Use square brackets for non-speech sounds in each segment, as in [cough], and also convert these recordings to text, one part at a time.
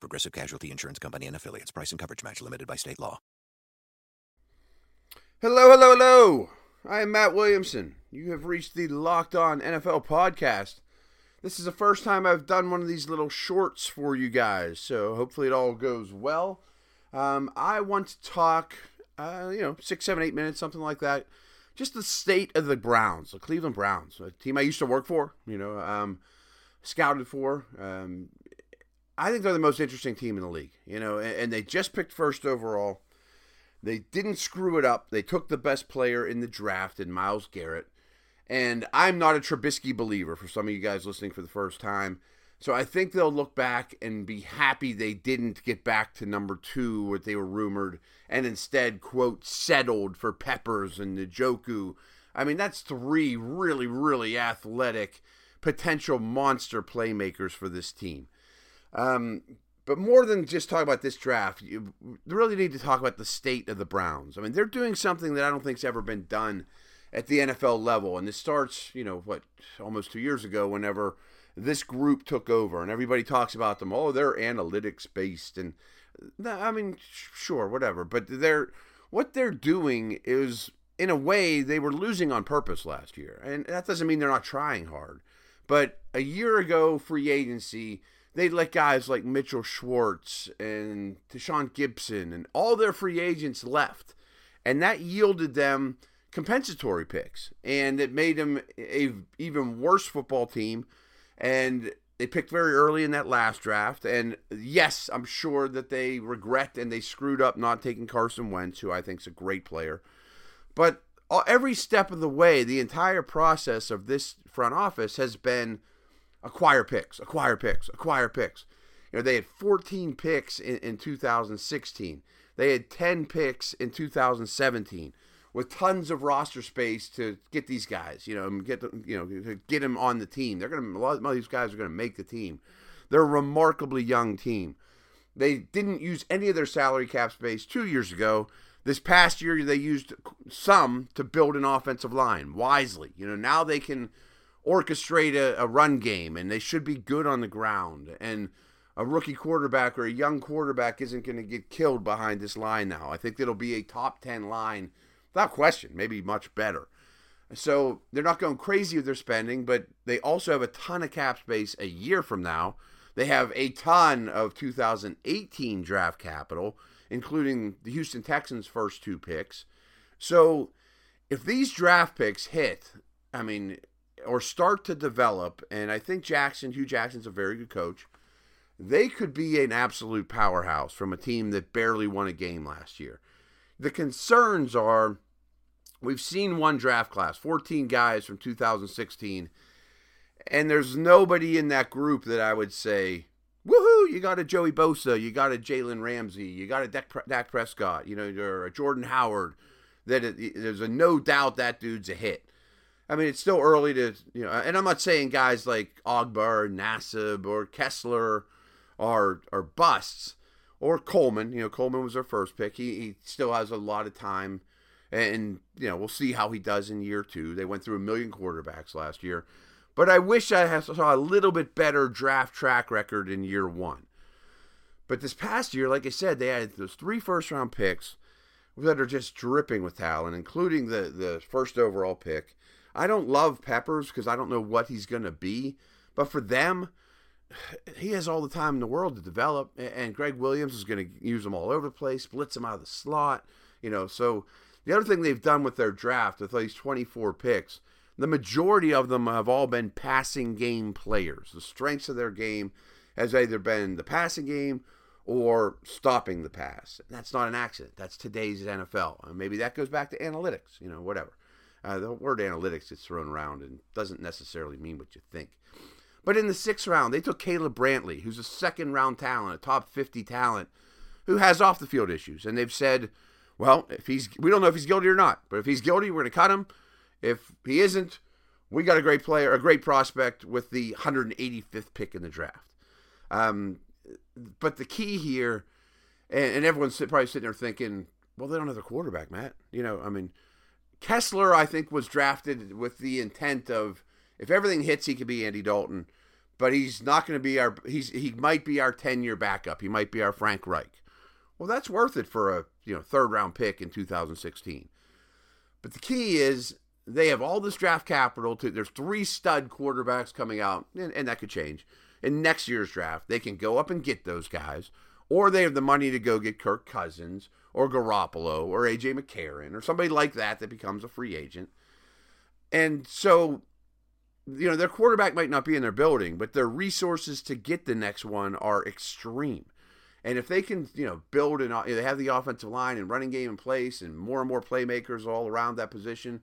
Progressive Casualty Insurance Company and affiliates. Price and coverage match limited by state law. Hello, hello, hello. I am Matt Williamson. You have reached the Locked On NFL podcast. This is the first time I've done one of these little shorts for you guys, so hopefully it all goes well. Um, I want to talk, uh, you know, six, seven, eight minutes, something like that. Just the state of the Browns, the Cleveland Browns, a team I used to work for, you know, um, scouted for. Um, I think they're the most interesting team in the league, you know, and, and they just picked first overall. They didn't screw it up. They took the best player in the draft in Myles Garrett. And I'm not a Trubisky believer for some of you guys listening for the first time. So I think they'll look back and be happy they didn't get back to number two, what they were rumored, and instead, quote, settled for Peppers and Njoku. I mean, that's three really, really athletic, potential monster playmakers for this team. Um, but more than just talk about this draft, you really need to talk about the state of the Browns. I mean, they're doing something that I don't think's ever been done at the NFL level. And this starts, you know, what, almost two years ago, whenever this group took over and everybody talks about them. Oh, they're analytics based. And I mean, sure, whatever. But they're, what they're doing is, in a way, they were losing on purpose last year. And that doesn't mean they're not trying hard. But a year ago, free agency, they let guys like Mitchell Schwartz and Tashaun Gipson and all their free agents left. And that yielded them compensatory picks, and it made them a even worse football team. And they picked very early in that last draft. And yes, I'm sure that they regret and they screwed up not taking Carson Wentz, who I think is a great player. But uh, every step of the way, the entire process of this front office has been acquire picks, acquire picks, acquire picks. You know, they had 14 picks in, in 2016. They had 10 picks in 2017 with tons of roster space to get these guys, you know, get you know, get them on the team. They're gonna a lot of these guys are gonna make the team. They're a remarkably young team. They didn't use any of their salary cap space two years ago. This past year, they used some to build an offensive line wisely. You know, now they can orchestrate a, a run game, and they should be good on the ground. And a rookie quarterback or a young quarterback isn't going to get killed behind this line now. I think it'll be a top 10 line without question, maybe much better. So they're not going crazy with their spending, but they also have a ton of cap space a year from now. They have a ton of 2018 draft capital, including the Houston Texans' first two picks. So if these draft picks hit, I mean, or start to develop, and I think Jackson, Hue Jackson's a very good coach, they could be an absolute powerhouse from a team that barely won a game last year. The concerns are we've seen one draft class, 14 guys from 2016, and there's nobody in that group that I would say, woohoo, you got a Joey Bosa, you got a Jalen Ramsey, you got a Dak, Dak Prescott, you know, or a Jordan Howard, that it, there's a no doubt that dude's a hit. I mean, it's still early to, you know, and I'm not saying guys like Ogbah or Nassib or Kessler are, are busts, or Coleman. You know, Coleman was our first pick. He, he still has a lot of time, and you know we'll see how he does in year two. They went through a million quarterbacks last year, but I wish I saw a little bit better draft track record in year one. But this past year, like I said, they had those three first round picks that are just dripping with talent, including the the first overall pick. I don't love Peppers because I don't know what he's going to be, but for them [sighs] he has all the time in the world to develop, and Gregg Williams is going to use them all over the place, blitz them out of the slot, you know. So the other thing they've done with their draft, with these 24 picks, the majority of them have all been passing game players. The strengths of their game has either been the passing game or stopping the pass. That's not an accident. That's today's NFL. And maybe that goes back to analytics, you know, whatever. Uh, the word analytics is thrown around and doesn't necessarily mean what you think. But in the sixth round, they took Caleb Brantley, who's a second round talent, a top 50 talent, who has off the field issues, and they've said, well, if he's we don't know if he's guilty or not, but if he's guilty, we're going to cut him. If he isn't, we got a great player, a great prospect with the 185th pick in the draft. Um, but the key here, and, and everyone's probably sitting there thinking, well, they don't have a quarterback, Matt. You know, I mean, Kessler, I think, was drafted with the intent of if everything hits, he could be Andy Dalton, but he's not going to be our. He's he might be our ten year backup. He might be our Frank Reich. Well, that's worth it for a you know third round pick in 2016. But the key is they have all this draft capital. To there's three stud quarterbacks coming out, and, and that could change in next year's draft. They can go up and get those guys, or they have the money to go get Kirk Cousins or Garoppolo or AJ McCarron or somebody like that that becomes a free agent. And so, you know, their quarterback might not be in their building, but their resources to get the next one are extreme. And if they can, you know, build and they have the offensive line and running game in place and more and more playmakers all around that position.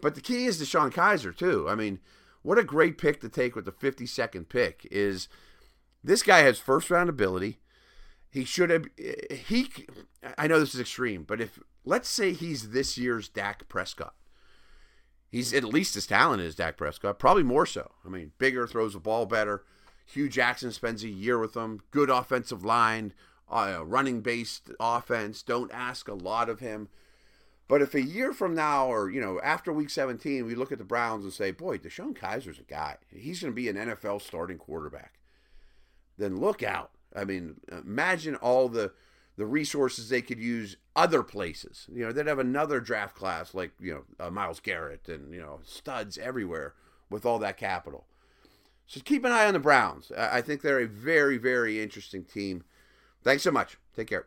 But the key is DeShone Kizer too. I mean, what a great pick to take with the 52nd pick is this guy has first round ability. He should have he I know this is extreme, but if let's say he's this year's Dak Prescott. He's at least as talented as Dak Prescott, probably more so. I mean, bigger, throws the ball better. Hue Jackson spends a year with them. Good offensive line, uh, running based offense. Don't ask a lot of him. But if a year from now, or you know, after Week 17, we look at the Browns and say, "Boy, DeShone Kizer's a guy. He's going to be an NFL starting quarterback," then look out. I mean, imagine all the the resources they could use other places. You know, they'd have another draft class like you know uh, Myles Garrett and you know studs everywhere with all that capital. So keep an eye on the Browns. I think they're a very very interesting team. Thanks so much. Take care.